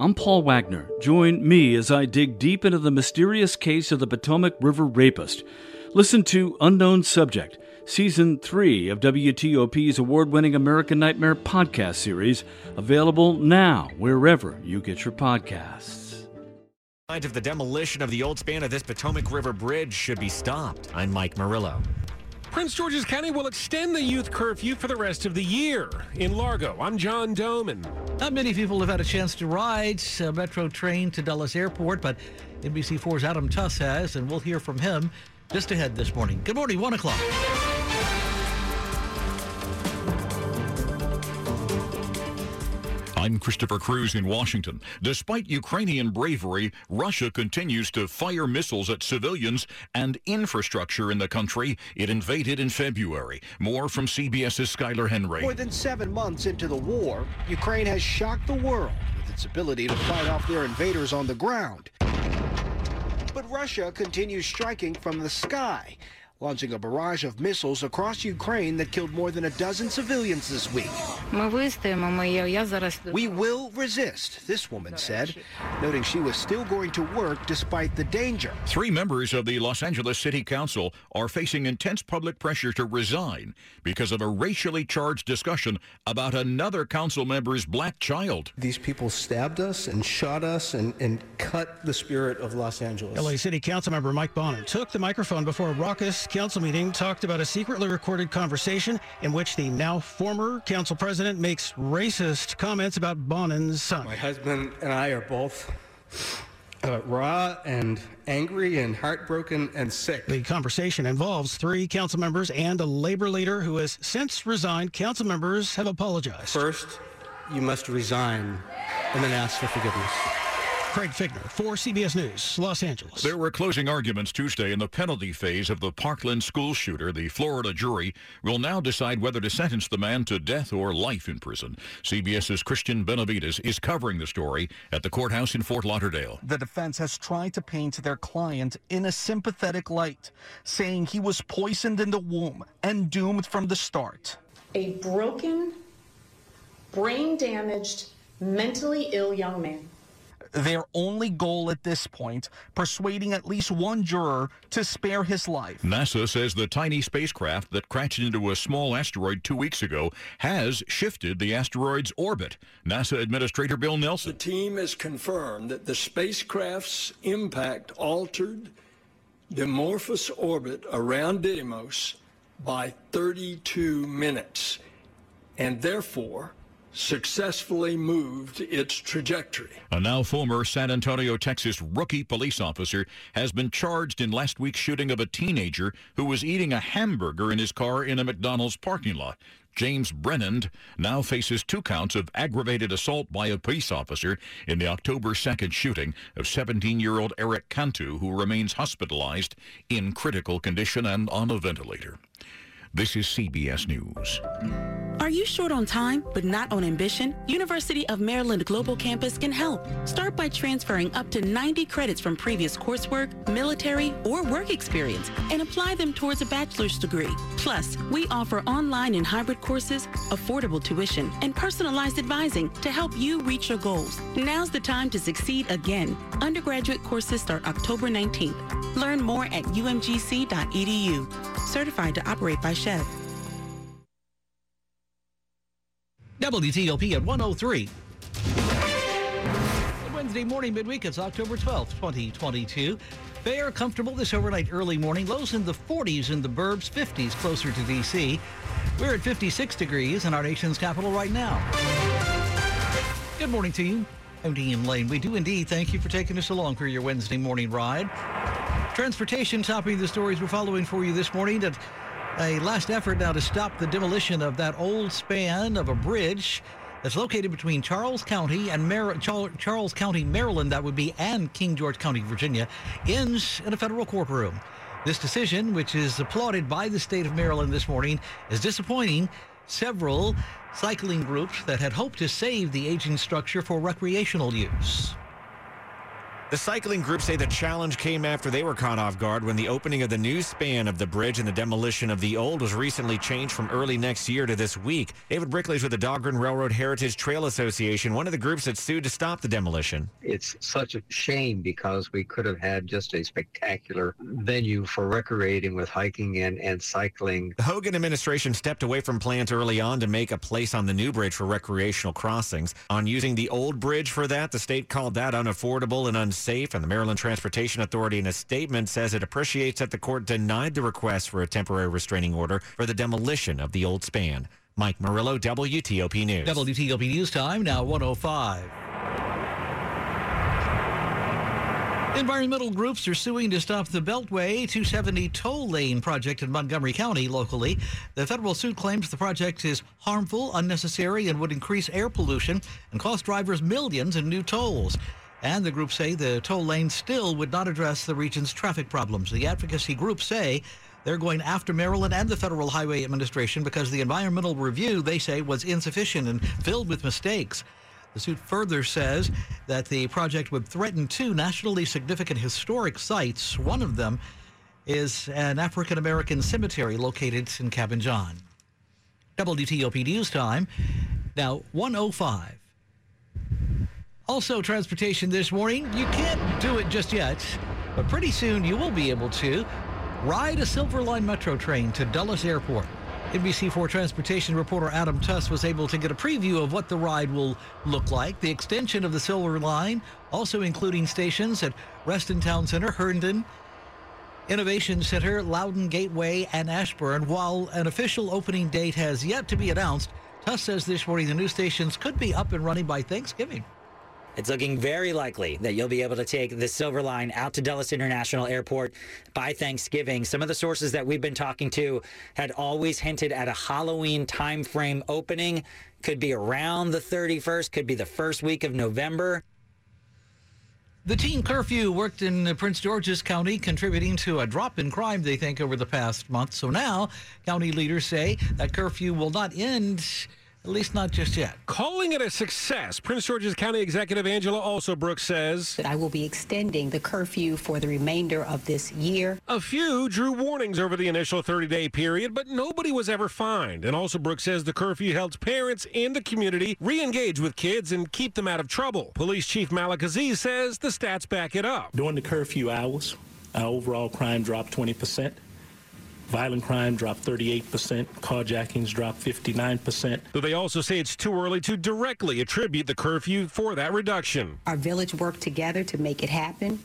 I'm Paul Wagner. Join me as I dig deep into the mysterious case of the Potomac River rapist. Listen to Unknown Subject, Season 3 of WTOP's award winning American Nightmare podcast series, available now wherever you get your podcasts. Of the demolition of the old span of this Potomac River Bridge should be stopped. I'm Mike Murillo. Prince George's County will extend the youth curfew for the rest of the year. In Largo, I'm John Domen. Not many people have had a chance to ride a metro train to Dulles Airport, but NBC4's Adam Tuss has, and we'll hear from him just ahead this morning. Good morning, 1 o'clock. I'm Christopher Cruz in Washington. Despite Ukrainian bravery, Russia continues to fire missiles at civilians and infrastructure in the country it invaded in February. More from CBS's Skyler Henry. More than seven months into the war, Ukraine has shocked the world with its ability to fight off their invaders on the ground. But Russia continues striking from the sky launching a barrage of missiles across Ukraine that killed more than a dozen civilians this week. We will resist, this woman said, noting she was still going to work despite the danger. Three members of the Los Angeles City Council are facing intense public pressure to resign because of a racially charged discussion about another council member's black child. These people stabbed us and shot us and, and cut the spirit of Los Angeles. LA City Council member Mike Bonin took the microphone before a raucous council meeting talked about a secretly recorded conversation in which the now former council president makes racist comments about Bonin's son. My husband and I are both uh, raw and angry and heartbroken and sick. The conversation involves three council members and a labor leader who has since resigned. Council members have apologized. First, you must resign and then ask for forgiveness. Craig Figner for CBS News, Los Angeles. There were closing arguments Tuesday in the penalty phase of the Parkland school shooter. The Florida jury will now decide whether to sentence the man to death or life in prison. CBS's Christian Benavides is covering the story at the courthouse in Fort Lauderdale. The defense has tried to paint their client in a sympathetic light, saying he was poisoned in the womb and doomed from the start. A broken, brain damaged, mentally ill young man their only goal at this point, persuading at least one juror to spare his life. NASA says the tiny spacecraft that crashed into a small asteroid two weeks ago has shifted the asteroid's orbit. NASA Administrator Bill Nelson. The team has confirmed that the spacecraft's impact altered the Dimorphos orbit around Didymos by 32 minutes, and therefore successfully moved its trajectory. A now former San Antonio, Texas rookie police officer has been charged in last week's shooting of a teenager who was eating a hamburger in his car in a McDonald's parking lot. James Brennand now faces two counts of aggravated assault by a police officer in the October 2nd shooting of 17-year-old Eric Cantu, who remains hospitalized in critical condition and on a ventilator. This is CBS News. Are you short on time but not on ambition? University of Maryland Global Campus can help. Start by transferring up to 90 credits from previous coursework, military, or work experience and apply them towards a bachelor's degree. Plus, we offer online and hybrid courses, affordable tuition, and personalized advising to help you reach your goals. Now's the time to succeed again. Undergraduate courses start October 19th. Learn more at umgc.edu. Certified to operate by SCHEV. WTOP at 103. Wednesday morning, midweek, it's October 12th, 2022. Fair, comfortable this overnight early morning. Lows in the 40s in the burbs, 50s closer to D.C. We're at 56 degrees in our nation's capital right now. Good morning to you. I'm Dean Lane. We do indeed thank you for taking us along for your Wednesday morning ride. Transportation topping the stories we're following for you this morning. That a last effort now to stop the demolition of that old span of a bridge that's located between Charles County and Mar- Charles County, Maryland, that would be, and King George County, Virginia, ends in a federal courtroom. This decision, which is applauded by the state of Maryland this morning, is disappointing several cycling groups that had hoped to save the aging structure for recreational use. The cycling group say the challenge came after they were caught off guard when the opening of the new span of the bridge and the demolition of the old was recently changed from early next year to this week. David Brickley's with the Dahlgren Railroad Heritage Trail Association, one of the groups that sued to stop the demolition. It's such a shame because we could have had just a spectacular venue for recreating with hiking and, and cycling. The Hogan administration stepped away from plans early on to make a place on the new bridge for recreational crossings. On using the old bridge for that, the state called that unaffordable and unsafe safe, and the Maryland Transportation Authority in a statement says it appreciates that the court denied the request for a temporary restraining order for the demolition of the old span. Mike Murillo, WTOP News. WTOP News Time, now 105. Environmental groups are suing to stop the Beltway 270 toll lane project in Montgomery County locally. The federal suit claims the project is harmful, unnecessary, and would increase air pollution and cost drivers millions in new tolls. And the group say the toll lane still would not address the region's traffic problems. The advocacy groups say they're going after Maryland and the Federal Highway Administration because the environmental review, they say, was insufficient and filled with mistakes. The suit further says that the project would threaten two nationally significant historic sites. One of them is an African American cemetery located in Cabin John. WTOP News Time, now 105. Also, transportation this morning. You can't do it just yet, but pretty soon you will be able to ride a Silver Line Metro train to Dulles Airport. NBC4 transportation reporter Adam Tuss was able to get a preview of what the ride will look like. The extension of the Silver Line, also including stations at Reston Town Center, Herndon, Innovation Center, Loudoun Gateway, and Ashburn. While an official opening date has yet to be announced, Tuss says this morning the new stations could be up and running by Thanksgiving. It's looking very likely that you'll be able to take the Silver Line out to Dulles International Airport by Thanksgiving. Some of the sources that we've been talking to had always hinted at a Halloween timeframe opening. Could be around the 31st, could be the first week of November. The teen curfew worked in Prince George's County, contributing to a drop in crime, they think, over the past month. So now, county leaders say that curfew will not end at least not just yet. Calling it a success, Prince George's County Executive Angela Alsobrooks says that I will be extending the curfew for the remainder of this year. A few drew warnings over the initial 30 day period, but nobody was ever fined. And Alsobrooks says the curfew helps parents and the community re engage with kids and keep them out of trouble. Police Chief Malik Aziz says the stats back it up. During the curfew hours, our overall crime dropped 20 percent. Violent crime dropped 38%, carjackings dropped 59%. But they also say it's too early to directly attribute the curfew for that reduction. Our village worked together to make it happen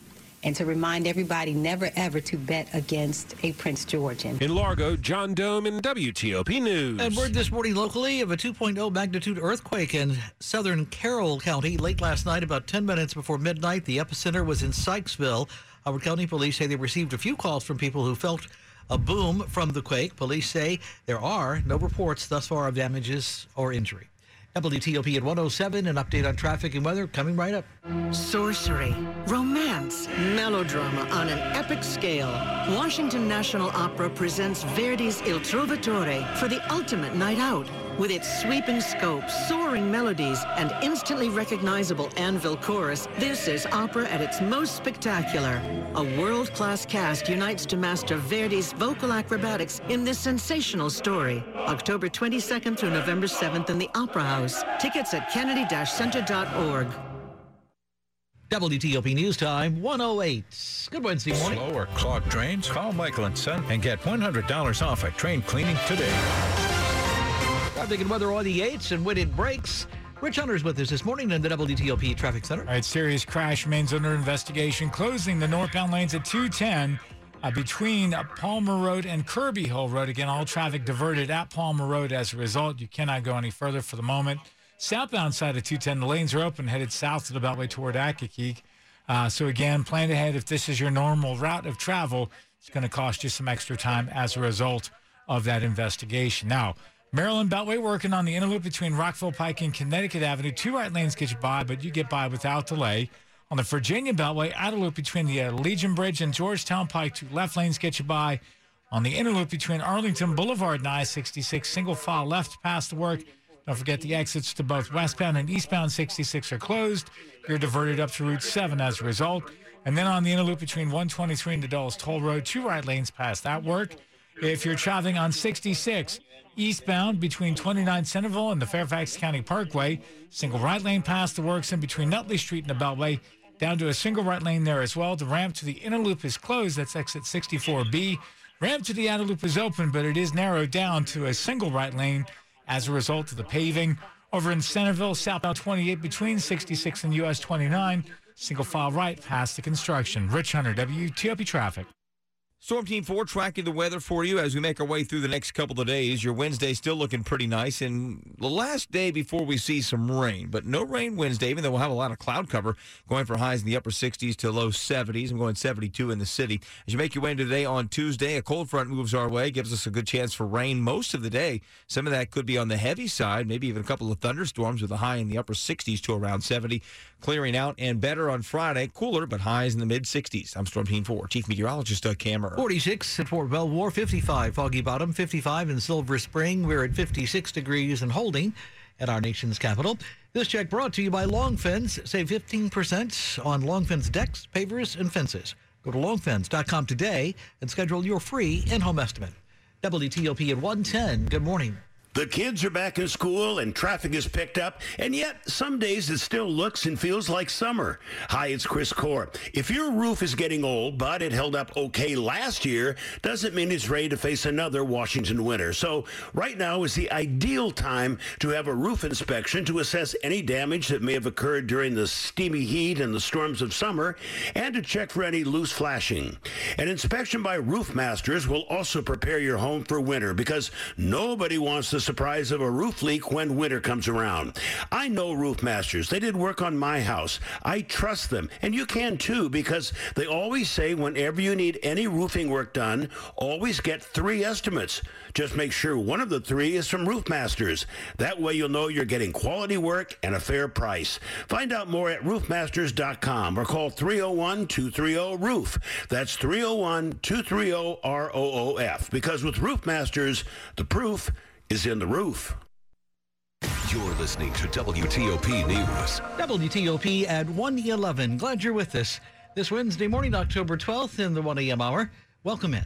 and to remind everybody never ever to bet against a Prince Georgian. In Largo, John Domen WTOP News. And word this morning locally of a 2.0 magnitude earthquake in southern Carroll County late last night, about 10 minutes before midnight. The epicenter was in Sykesville. Howard County police say they received a few calls from people who felt a boom from the quake. Police say there are no reports thus far of damages or injury. WTOP at 107, an update on traffic and weather coming right up. Sorcery, romance, melodrama on an epic scale. Washington National Opera presents Verdi's Il Trovatore for the ultimate night out. With its sweeping scope, soaring melodies, and instantly recognizable anvil chorus, this is opera at its most spectacular. A world-class cast unites to master Verdi's vocal acrobatics in this sensational story. October 22nd through November 7th in the Opera House. Tickets at kennedy-center.org. WTOP News Time 108. Good Wednesday morning. Slow or clogged drains? Call Michael and Son and get $100 off a train cleaning today. Traffic and weather all the 8s and when it breaks. Rich Hunter's with us this morning in the WTOP Traffic Center. All right, serious crash remains under investigation, closing the northbound lanes at 210 uh, between Palmer Road and Kirby Hill Road. Again, all traffic diverted at Palmer Road as a result. You cannot go any further for the moment. Southbound side of 210, the lanes are open, headed south to the Beltway toward Accokeek. Uh, so again, plan ahead. If this is your normal route of travel, it's going to cost you some extra time as a result of that investigation. Now, Maryland Beltway working on the inner loop between Rockville Pike and Connecticut Avenue. Two right lanes get you by, but you get by without delay. On the Virginia Beltway, outer loop between the uh, Legion Bridge and Georgetown Pike, two left lanes get you by. On the inner loop between Arlington Boulevard and I-66, single file left past the work. Don't forget the exits to both westbound and eastbound 66 are closed. You're diverted up to Route 7 as a result. And then on the inner loop between 123 and the Dulles Toll Road, two right lanes past that work. If you're traveling on 66 eastbound between 29 Centreville and the Fairfax County Parkway, single right lane past the works in between Nutley Street and the Beltway, down to a single right lane there as well. The ramp to the inner loop is closed. That's exit 64B. Ramp to the outer loop is open, but it is narrowed down to a single right lane as a result of the paving. Over in Centreville, southbound 28 between 66 and US 29, single file right past the construction. Rich Hunter, WTOP Traffic. Storm Team 4 tracking the weather for you as we make our way through the next couple of days. Your Wednesday still looking pretty nice, and the last day before we see some rain, but no rain Wednesday, even though we'll have a lot of cloud cover going for highs in the upper 60s to low 70s. I'm going 72 in the city. As you make your way into today on Tuesday, a cold front moves our way, gives us a good chance for rain most of the day. Some of that could be on the heavy side, maybe even a couple of thunderstorms with a high in the upper 60s to around 70. Clearing out and better on Friday, cooler, but highs in the mid 60s. I'm Storm Team 4, Chief Meteorologist Doug Kammerer. 46 at Fort Belvoir, 55 Foggy Bottom, 55 in Silver Spring. We're at 56 degrees and holding at our nation's capital. This check brought to you by Long Fence. Save 15% on Long Fence decks, pavers, and fences. Go to longfence.com today and schedule your free in-home estimate. WTOP at 110. Good morning. The kids are back in school and traffic is picked up, and yet some days it still looks and feels like summer. Hi, it's Chris Core. If your roof is getting old, but it held up okay last year, doesn't mean it's ready to face another Washington winter. So right now is the ideal time to have a roof inspection to assess any damage that may have occurred during the steamy heat and the storms of summer, and to check for any loose flashing. An inspection by roof masters will also prepare your home for winter because nobody wants to surprise of a roof leak when winter comes around. I know roof masters. They did work on my house. I trust them, and you can too because they always say whenever you need any roofing work done, always get three estimates. Just make sure one of the three is from Roof Masters. That way you'll know you're getting quality work and a fair price. Find out more at roofmasters.com or call 301-230-ROOF. That's 301-230-ROOF because with Roof Masters, the proof is in the roof. You're listening to WTOP News. WTOP at 111. Glad you're with us this Wednesday morning, October 12th, in the 1 a.m. hour. Welcome in.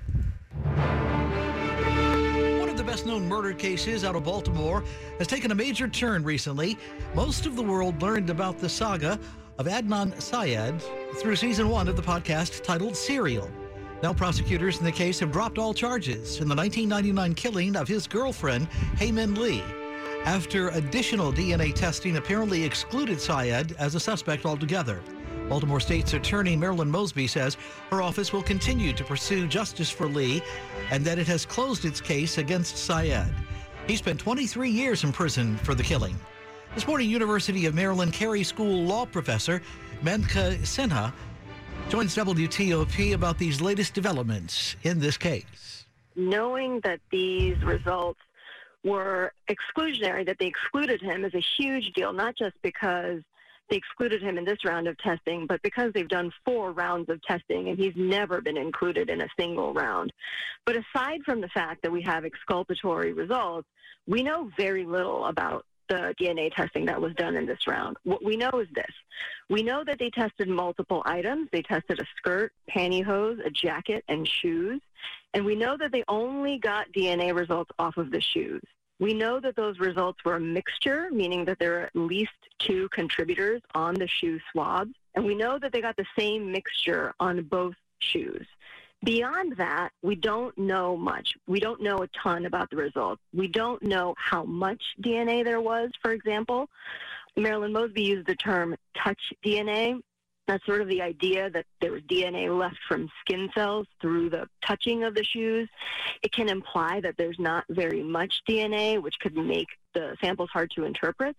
One of the best known murder cases out of Baltimore has taken a major turn recently. Most of the world learned about the saga of Adnan Syed through season one of the podcast titled Serial. Now, prosecutors in the case have dropped all charges in the 1999 killing of his girlfriend, Hae Min Lee, after additional DNA testing apparently excluded Syed as a suspect altogether. Baltimore State's Attorney Marilyn Mosby says her office will continue to pursue justice for Lee and that it has closed its case against Syed. He spent 23 years in prison for the killing. This morning, University of Maryland Carey School law professor Maneka Sinha joins WTOP about these latest developments in this case. Knowing that these results were exclusionary, that they excluded him is a huge deal, not just because they excluded him in this round of testing, but because they've done four rounds of testing and he's never been included in a single round. But aside from the fact that we have exculpatory results, we know very little about the DNA testing that was done in this round. What we know is this. We know that they tested multiple items. They tested a skirt, pantyhose, a jacket, and shoes. And we know that they only got DNA results off of the shoes. We know that those results were a mixture, meaning that there are at least two contributors on the shoe swabs. And we know that they got the same mixture on both shoes. Beyond that, we don't know much. We don't know a ton about the results. We don't know how much DNA there was, for example. Marilyn Mosby used the term touch DNA. That's sort of the idea that there was DNA left from skin cells through the touching of the shoes. It can imply that there's not very much DNA, which could make the samples hard to interpret.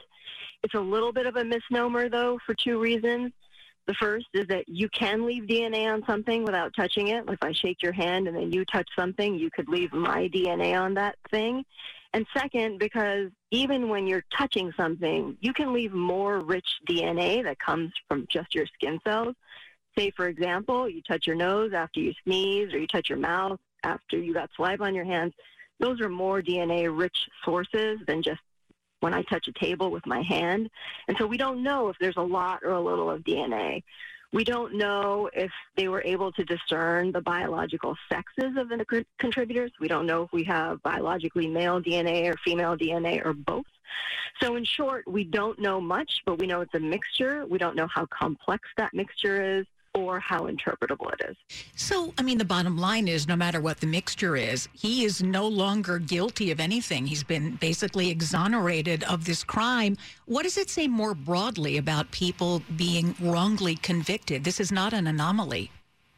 It's a little bit of a misnomer, though, for two reasons. The first is that you can leave DNA on something without touching it. If I shake your hand and then you touch something, you could leave my DNA on that thing. And second, because even when you're touching something, you can leave more rich DNA that comes from just your skin cells. Say, for example, you touch your nose after you sneeze, or you touch your mouth after you got saliva on your hands. Those are more DNA rich sources than just when I touch a table with my hand. And so we don't know if there's a lot or a little of DNA. We don't know if they were able to discern the biological sexes of the contributors. We don't know if we have biologically male DNA or female DNA or both. So, in short, we don't know much, but we know it's a mixture. We don't know how complex that mixture is or how interpretable it is. So, I mean, the bottom line is no matter what the mixture is, he is no longer guilty of anything. He's been basically exonerated of this crime. What does it say more broadly about people being wrongly convicted? This is not an anomaly.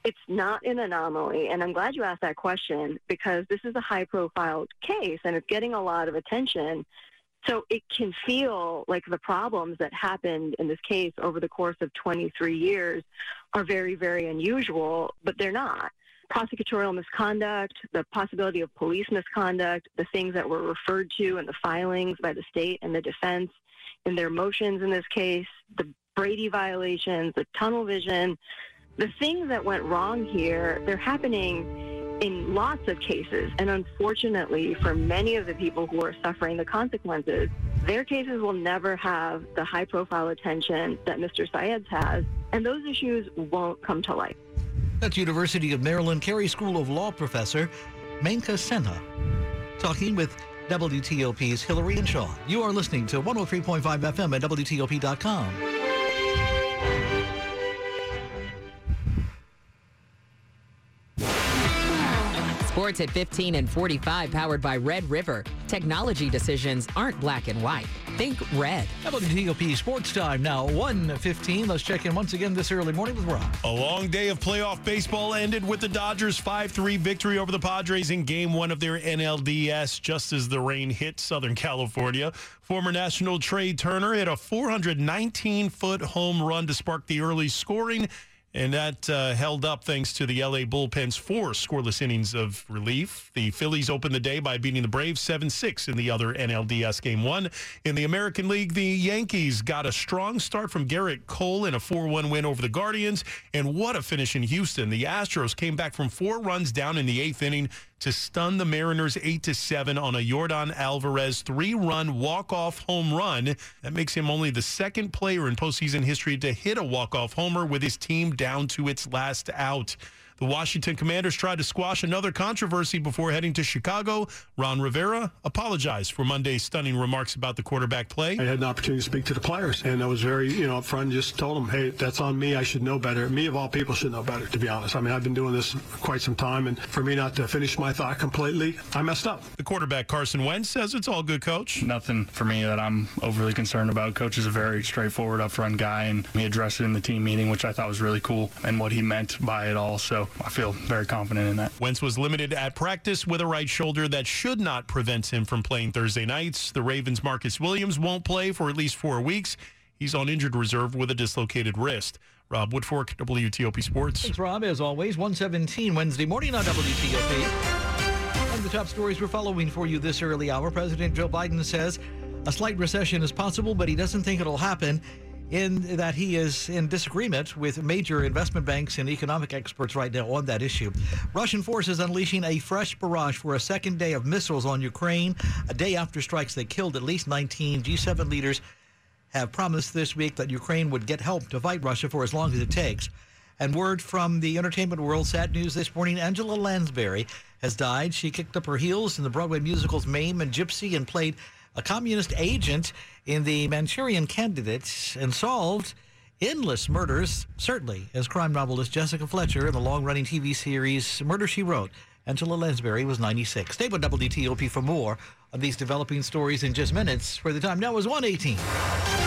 It's not an anomaly, and I'm glad you asked that question because this is a high profile case and it's getting a lot of attention. So it can feel like the problems that happened in this case over the course of 23 years are very, very unusual, but they're not. Prosecutorial misconduct, the possibility of police misconduct, the things that were referred to in the filings by the state and the defense in their motions in this case, the Brady violations, the tunnel vision, the things that went wrong here, they're happening in lots of cases. And unfortunately, for many of the people who are suffering the consequences, their cases will never have the high profile attention that Mr. Syed's has, and those issues won't come to light. That's University of Maryland Carey School of Law professor Maneka Sinha talking with WTOP's Hillary and Sean. You are listening to 103.5 FM at WTOP.com. Sports at 15 and 45, powered by Red River. Technology decisions aren't black and white. Think red. WTOP Sports Time now, 1.15. Let's check in once again this early morning with Rob. A long day of playoff baseball ended with the Dodgers' 5-3 victory over the Padres in game one of their NLDS just as the rain hit Southern California. Former National Trea Turner hit a 419-foot home run to spark the early scoring and that uh, held up thanks to the LA bullpen's four scoreless innings of relief. The Phillies opened the day by beating the Braves 7 6 in the other NLDS game one. In the American League, the Yankees got a strong start from Gerrit Cole in a 4 1 win over the Guardians. And what a finish in Houston. The Astros came back from four runs down in the eighth inning to stun the Mariners 8 to 7 on a Yordan Alvarez three-run walk-off home run. That makes him only the second player in postseason history to hit a walk-off homer with his team down to its last out. The Washington Commanders tried to squash another controversy before heading to Chicago. Ron Rivera apologized for Monday's stunning remarks about the quarterback play. I had an opportunity to speak to the players, and I was very, you know, upfront and just told them, hey, that's on me. I should know better. Me, of all people, should know better, to be honest. I mean, I've been doing this quite some time, and for me not to finish my thought completely, I messed up. The quarterback, Carson Wentz, says it's all good, coach. Nothing for me that I'm overly concerned about. Coach is a very straightforward, upfront guy, and he addressed it in the team meeting, which I thought was really cool, and what he meant by it all. So I feel very confident in that. Wentz was limited at practice with a right shoulder that should not prevent him from playing Thursday nights. The Ravens' Marcus Williams won't play for at least four weeks. He's on injured reserve with a dislocated wrist. Rob Woodfork, WTOP Sports. Thanks, Rob. As always, 117 Wednesday morning on WTOP. One of the top stories we're following for you this early hour. President Joe Biden says a slight recession is possible, but he doesn't think it'll happen in that he is in disagreement with major investment banks and economic experts right now on that issue. Russian forces unleashing a fresh barrage for a second day of missiles on Ukraine, a day after strikes that killed at least 19 G7 leaders have promised this week that Ukraine would get help to fight Russia for as long as it takes. And word from the entertainment world, sad news this morning Angela Lansbury has died. She kicked up her heels in the Broadway musicals Mame and Gypsy and played a communist agent in the Manchurian Candidate and solved endless murders, certainly as crime novelist Jessica Fletcher in the long running TV series Murder She Wrote. Angela Lansbury was 96. Stay with WTOP for more on these developing stories in just minutes, where the time now is 118.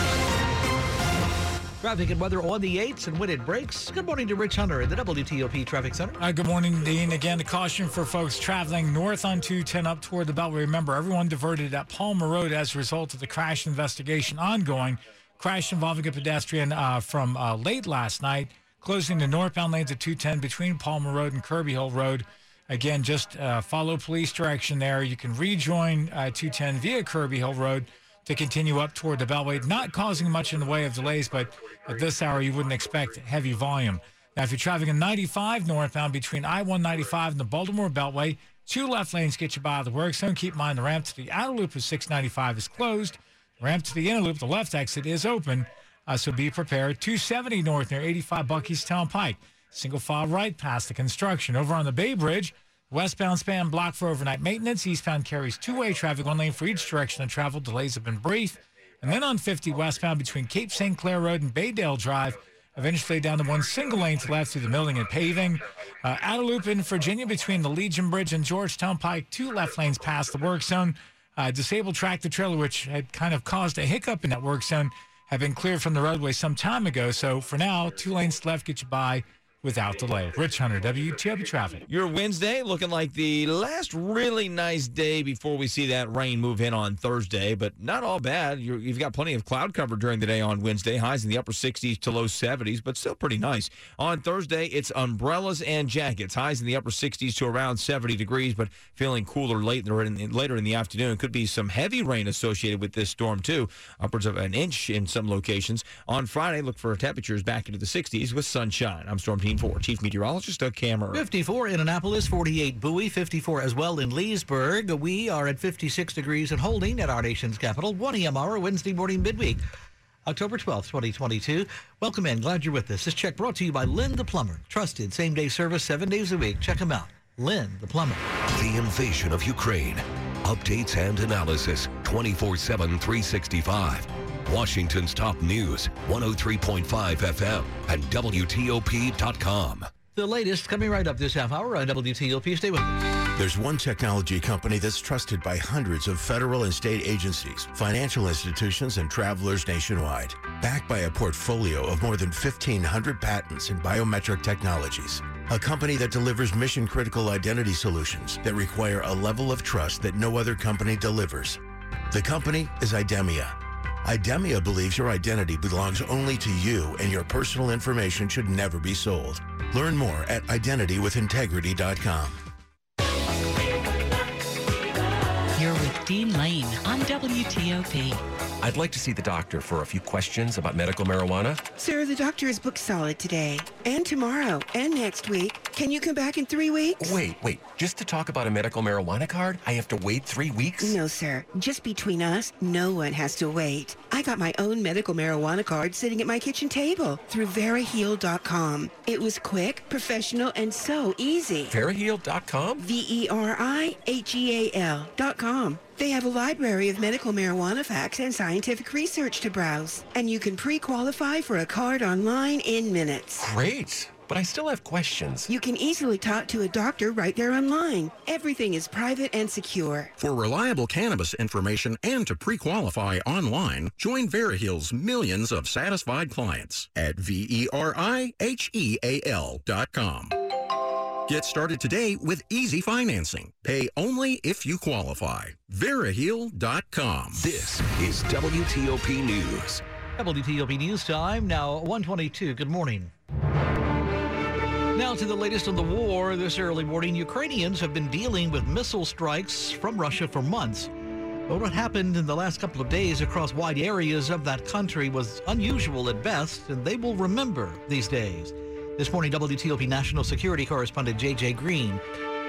Traffic and weather on the 8s and when it breaks. Good morning to Rich Hunter at the WTOP Traffic Center. Uh, good morning, Dean. Again, the caution for folks traveling north on 210 up toward the Beltway. Remember, everyone diverted at Palmer Road as a result of the crash investigation ongoing. Crash involving a pedestrian uh, from uh, late last night, closing the northbound lanes at 210 between Palmer Road and Kirby Hill Road. Again, just uh, follow police direction there. You can rejoin uh, 210 via Kirby Hill Road to continue up toward the Beltway, not causing much in the way of delays, but at this hour, you wouldn't expect heavy volume. Now, if you're traveling in 95 northbound between I 195 and the Baltimore Beltway, two left lanes get you by the works. Don't keep in mind the ramp to the outer loop of 695 is closed. Ramp to the inner loop, the left exit is open, uh, so be prepared. 270 north near 85 Buckeystown Pike. Single file right past the construction. Over on the Bay Bridge, westbound span blocked for overnight maintenance. Eastbound carries two-way traffic, one lane for each direction of travel. Delays have been brief. And then on 50 westbound between Cape St. Clair Road and Baydale Drive, eventually down to one single lane to left through the milling and paving. Uh, out of loop in Virginia between the Legion Bridge and Georgetown Pike, two left lanes past the work zone. Uh, disabled tractor trailer, which had kind of caused a hiccup in that work zone, have been cleared from the roadway some time ago. So for now, two lanes left get you by without delay. Rich Hunter, WTOP Traffic. Your Wednesday looking like the last really nice day before we see that rain move in on Thursday, but not all bad. you have got plenty of cloud cover during the day on Wednesday, highs in the upper 60s to low 70s, but still pretty nice. On Thursday, it's umbrellas and jackets, highs in the upper 60s to around 70 degrees, but feeling cooler later in, later in the afternoon. Could be some heavy rain associated with this storm, too, upwards of an inch in some locations. On Friday, look for temperatures back into the 60s with sunshine. I'm Storm Team 4. Chief Meteorologist Doug Kammerer. 54 in Annapolis, 48 Bowie, 54 as well in Leesburg. We are at 56 degrees and holding at our nation's capital. 1 a.m. hour Wednesday morning midweek. October 12th, 2022. Welcome in. Glad you're with us. This check brought to you by Lynn the Plumber. Trusted same day service seven days a week. Check him out. Lynn the Plumber. The invasion of Ukraine. Updates and analysis 24 7, 365. Washington's top news, 103.5 FM and WTOP.com. The latest coming right up this half hour on WTOP. Stay with us. There's one technology company that's trusted by hundreds of federal and state agencies, financial institutions, and travelers nationwide. Backed by a portfolio of more than 1,500 patents in biometric technologies. A company that delivers mission critical identity solutions that require a level of trust that no other company delivers. The company is Idemia. Idemia believes your identity belongs only to you and your personal information should never be sold. Learn more at identitywithintegrity.com. You're with Dean Lane on WTOP. I'd like to see the doctor for a few questions about medical marijuana. Sir, the doctor is booked solid today and tomorrow and next week. Can you come back in three weeks? Wait, wait. Just to talk about a medical marijuana card, I have to wait three weeks? No, sir. Just between us, no one has to wait. I got my own medical marijuana card sitting at my kitchen table through Veriheal.com. It was quick, professional, and so easy. Veriheal.com? V-E-R-I-H-E-A-L.com. They have a library of medical marijuana facts and scientific research to browse. And you can pre-qualify for a card online in minutes. Great. But I still have questions. You can easily talk to a doctor right there online. Everything is private and secure. For reliable cannabis information and to pre-qualify online, join Veriheal's millions of satisfied clients at E V-E-R-I-H-E-A-L dot com. Get started today with easy financing. Pay only if you qualify. Veriheal.com. This is WTOP News. WTOP News Time, now 122. Good morning. Now to the latest on the war. This early morning, Ukrainians have been dealing with missile strikes from Russia for months. But what happened in the last couple of days across wide areas of that country was unusual at best, and they will remember these days. This morning, WTOP national security correspondent J.J. Green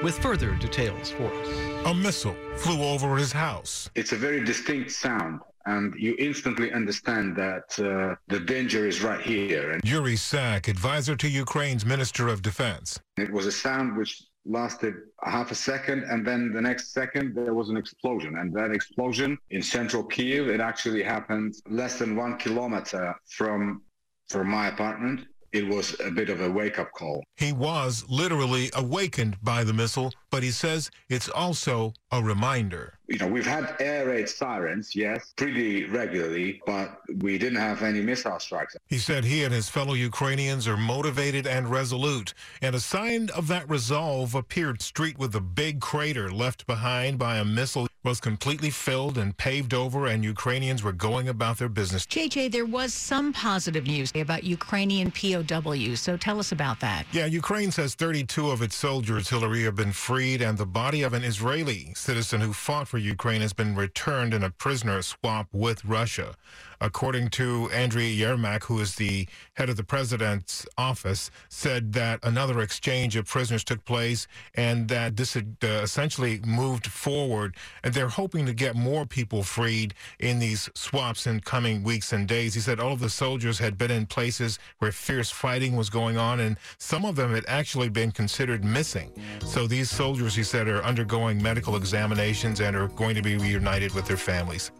with further details for us. A missile flew over his house. It's a very distinct sound, and you instantly understand that uh, the danger is right here. And Yuri Sak, advisor to Ukraine's Minister of Defense. it was a sound which lasted half a second, and then the next second there was an explosion. And that explosion in central Kiev, it actually happened less than one kilometer from from my apartment. It was a bit of a wake-up call. He was literally awakened by the missile, but he says it's also a reminder. You know, we've had air raid sirens, yes, pretty regularly, but we didn't have any missile strikes. He said he and his fellow Ukrainians are motivated and resolute, and a sign of that resolve appeared street with a big crater left behind by a missile was completely filled and paved over, and Ukrainians were going about their business. JJ, there was some positive news about Ukrainian POWs, so tell us about that. Yeah, Ukraine says 32 of its soldiers, Hillary, have been freed, and the body of an Israeli citizen who fought for Ukraine has been returned in a prisoner swap with Russia. According to Andriy Yermak, who is the head of the president's office, said that another exchange of prisoners took place and that this had uh, essentially moved forward. And they're hoping to get more people freed in these swaps in coming weeks and days. He said all of the soldiers had been in places where fierce fighting was going on, and some of them had actually been considered missing. So these soldiers, he said, are undergoing medical examinations and are going to be reunited with their families.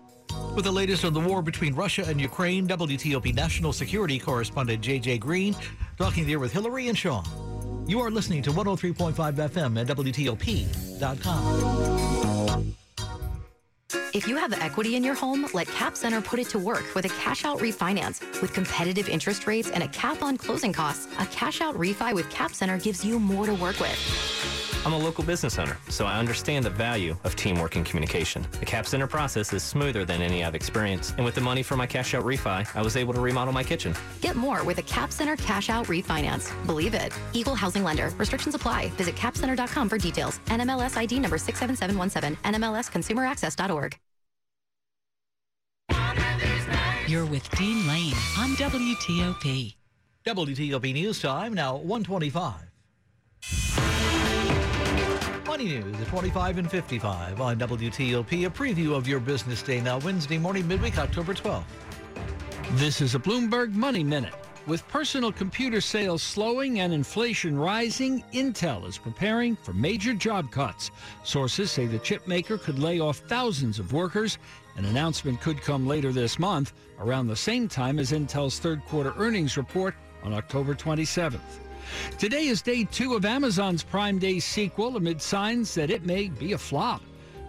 With the latest on the war between Russia and Ukraine, WTOP national security correspondent JJ Green talking there with Hillary and Sean. You are listening to 103.5 FM at WTOP.com. If you have equity in your home, let Cap Center put it to work with a cash out refinance. With competitive interest rates and a cap on closing costs, a cash out refi with Cap Center gives you more to work with. I'm a local business owner, so I understand the value of teamwork and communication. The Cap Center process is smoother than any I've experienced, and with the money for my cash out refi, I was able to remodel my kitchen. Get more with a Cap Center cash out refinance. Believe it. Equal housing lender. Restrictions apply. Visit capcenter.com for details. NMLS ID number 67717. NMLSconsumeraccess.org. You're with Dean Lane on WTOP. WTOP News Time, now 125. Money News at 25 and 55 on WTOP. A preview of your business day now, Wednesday morning, midweek, October 12th. This is a Bloomberg Money Minute. With personal computer sales slowing and inflation rising, Intel is preparing for major job cuts. Sources say the chip maker could lay off thousands of workers. An announcement could come later this month, around the same time as Intel's third quarter earnings report on October 27th. Today is day two of Amazon's Prime Day sequel amid signs that it may be a flop.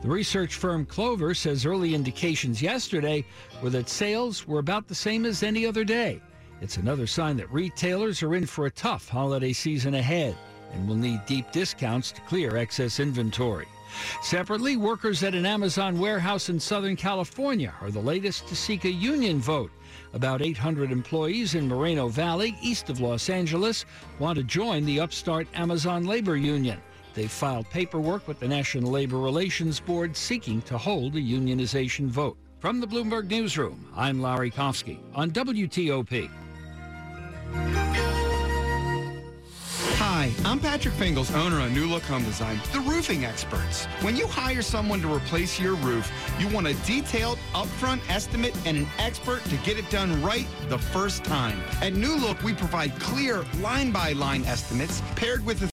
The research firm Clover says early indications yesterday were that sales were about the same as any other day. It's another sign that retailers are in for a tough holiday season ahead and will need deep discounts to clear excess inventory. Separately, workers at an Amazon warehouse in Southern California are the latest to seek a union vote. About 800 employees in Moreno Valley, east of Los Angeles, want to join the upstart Amazon Labor Union. They've filed paperwork with the National Labor Relations Board seeking to hold a unionization vote. From the Bloomberg Newsroom, I'm Larry Kofsky on WTOP. Hi, I'm Patrick Fingles, owner of New Look Home Design, the roofing experts. When you hire someone to replace your roof, you want a detailed, upfront estimate and an expert to get it done right the first time. At New Look, we provide clear line by line estimates paired with a